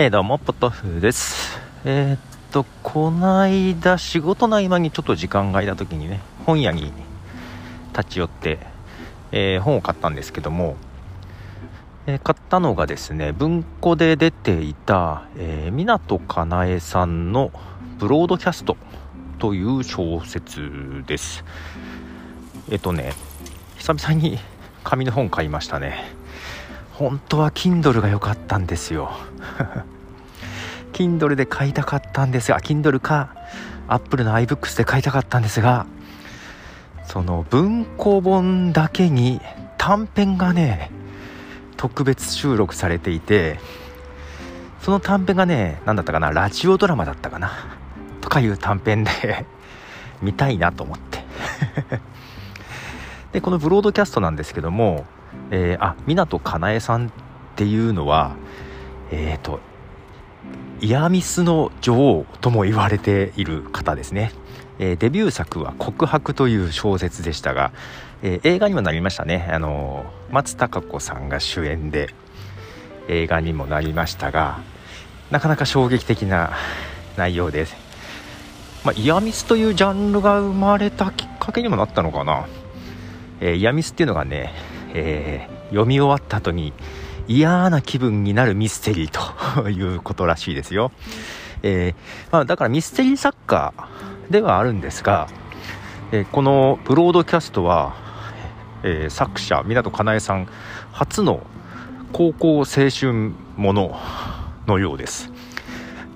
えー、どうも、ポトフです。えー、っと、こないだ仕事の合間にちょっと時間が空いた時にね、本屋に立ち寄って、えー、本を買ったんですけども、え、買ったのがですね、文庫で出ていた、え、湊かなえさんのブロードキャストという小説です。えっとね、久々に紙の本買いましたね。本当は Kindle が良かったんですよ。Kindle で買いたかったんですが Kindle か Apple の iBooks で買いたかったんですがその文庫本だけに短編がね特別収録されていてその短編がね何だったかなラジオドラマだったかなとかいう短編で 見たいなと思って。でこのブロードキャストなんですけどもえー、あ湊かなえさんっていうのはえっ、ー、とイヤミスの女王とも言われている方ですね、えー、デビュー作は「告白」という小説でしたが、えー、映画にもなりましたね。あの松たか子さんが主演で映画にもなりましたがなかなか衝撃的な内容で。す、まあ、イヤミスというジャンルが生まれたきっかけにもなったのかな、えー、イヤミスっていうのがねえー、読み終わった後に嫌な気分になるミステリーということらしいですよ、えー、まあ、だからミステリー作家ではあるんですが、えー、このブロードキャストは、え作者湊かなえさん初の高校青春もののようです。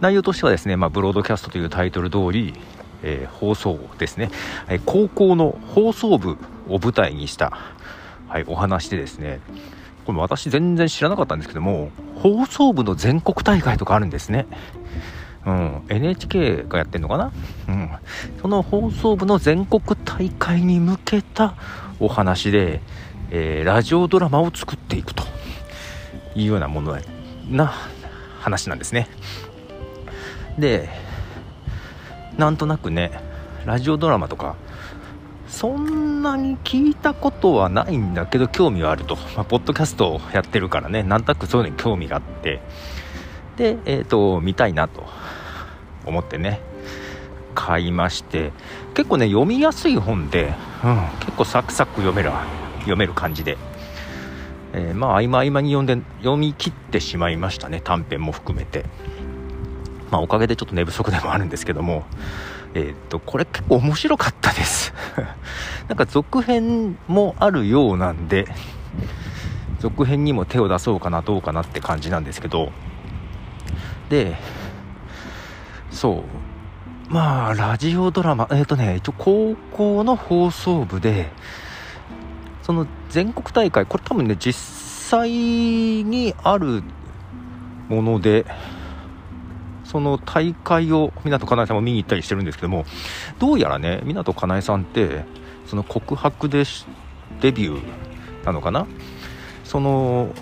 内容としてはですね、まあ、ブロードキャストというタイトル通り、え放送ですね、え高校の放送部を舞台にしたはい、お話でですね、これ私全然知らなかったんですけども、放送部の全国大会とかあるんですね。うん、NHK がやってんのかなうん。その放送部の全国大会に向けたお話で、えー、ラジオドラマを作っていくというようなものな話なんですね。で、なんとなくね、ラジオドラマとかそんなに聞いたことはないんだけど興味はあると、まあ、ポッドキャストをやってるからね。なんとなくそういうのに興味があって。でえっ、ー、と見たいなと思ってね。買いまして。結構ね読みやすい本で、うん、結構サクサク読める読める感じで、えー、まあ合間合間に読んで読み切ってしまいましたね。短編も含めて。まあおかげでちょっと寝不足でもあるんですけども。えー、っと、これ結構面白かったです。なんか続編もあるようなんで、続編にも手を出そうかな、どうかなって感じなんですけど、で、そう、まあ、ラジオドラマ、えっ、とね、一応高校の放送部で、その全国大会、これ多分ね、実際にあるもので、その大会を湊かなえさんも見に行ったりしてるんですけどもどうやらね湊かなえさんってその告白でデビューなのかな？その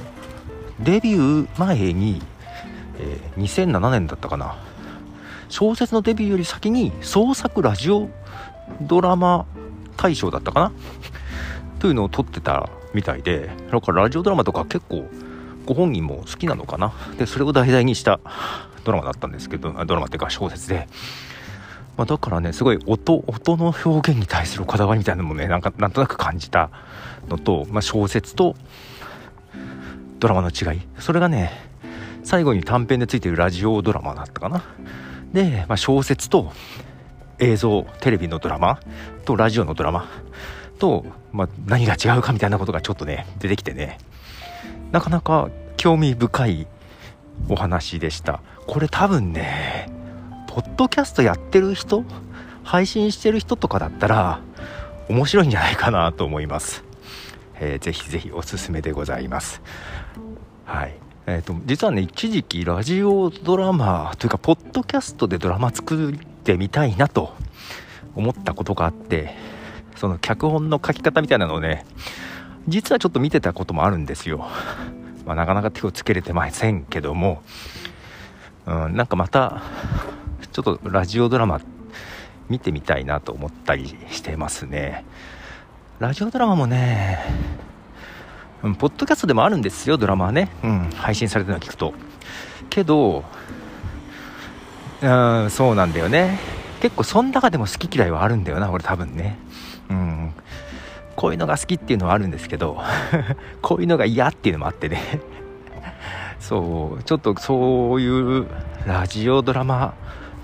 デビュー前に、えー、2007年だったかな？小説のデビューより先に創作ラジオドラマ大賞だったかな？というのを撮ってたみたいでだからラジオドラマとか結構ご本人も好きなのかな？でそれを題材にしたドラマだったんですけどドラマっていうか小説で、まあ、だからねすごい音音の表現に対するこだわりみたいなのもねなんかなんとなく感じたのと、まあ、小説とドラマの違い。それがね最後に短編でついてるラジオドラマだったかな。で、まあ、小説と映像テレビのドラマとラジオのドラマと、まあ、何が違うかみたいなことがちょっとね出てきてね。なかなか興味深いお話でした。これ多分ねポッドキャストやってる人配信してる人とかだったら面白いんじゃないかなと思います、えー、ぜひぜひおすすめでございます。はい。えーと、実はね一時期ラジオドラマというかポッドキャストでドラマ作ってみたいなと思ったことがあってその脚本の書き方みたいなのをね実はちょっと見てたこともあるんですよ。まあ、なかなか手をつけれてませんけども、うん、なんかまたちょっとラジオドラマ見てみたいなと思ったりしてますね。ラジオドラマもね、うん、ポッドキャストでもあるんですよドラマはね、うん、配信されてるのを聞くと。けどうんそうなんだよね。結構その中でも好き嫌いはあるんだよな俺多分ね。うんこういうのが好きっていうのはあるんですけど こういうのが嫌っていうのもあってね。そうちょっとそういうラジオドラマ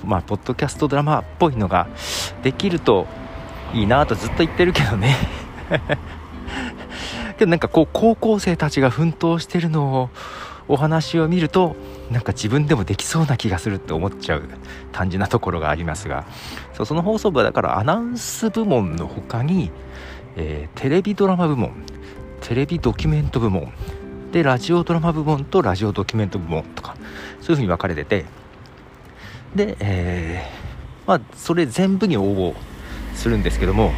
まあポッドキャストドラマっぽいのができるといいなとずっと言ってるけどね。けどなんかこう高校生たちが奮闘してるのをお話を見るとなんか自分でもできそうな気がするって思っちゃう単純なところがありますが。そうその放送部はだからアナウンス部門の他に、えー、テレビドラマ部門テレビドキュメント部門でラジオドラマ部門とラジオドキュメント部門とかそういう風に分かれててで、えー、まあそれ全部に応募するんですけども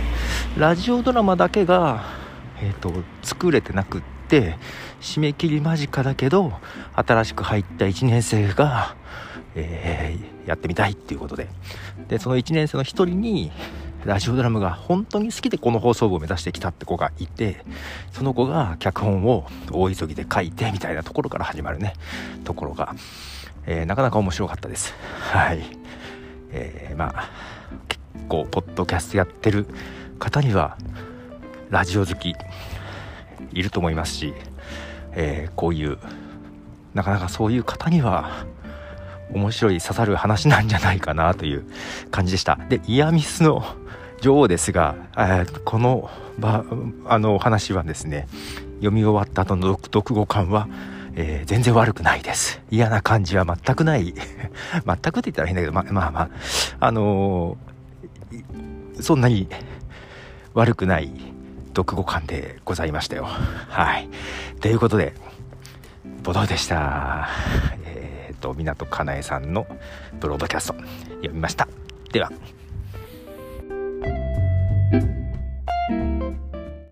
ラジオドラマだけが、えーと、作れてなくって締め切り間近だけど新しく入った1年生が、えー、やってみたいっていうことで。でその1年生の1人にラジオドラマが本当に好きでこの放送部を目指してきたって子がいてその子が脚本を大急ぎで書いてみたいなところから始まるねところが、えー、なかなか面白かったです。はい。えー、まあ結構ポッドキャストやってる方にはラジオ好きいると思いますし、えー、こういうなかなかそういう方には面白い刺さる話なんじゃないかなという感じでした。でイヤミスの 女王ですが、えー、この場あのお話はですね読み終わった後の読後感は、えー、全然悪くないです。嫌な感じは全くない。全くって言ったら変だけどままあまああのー、そんなに悪くない読後感でございましたよ。はい。ということでボドでした。えっ、ー、と港かなえさんのブロードキャスト読みました。では。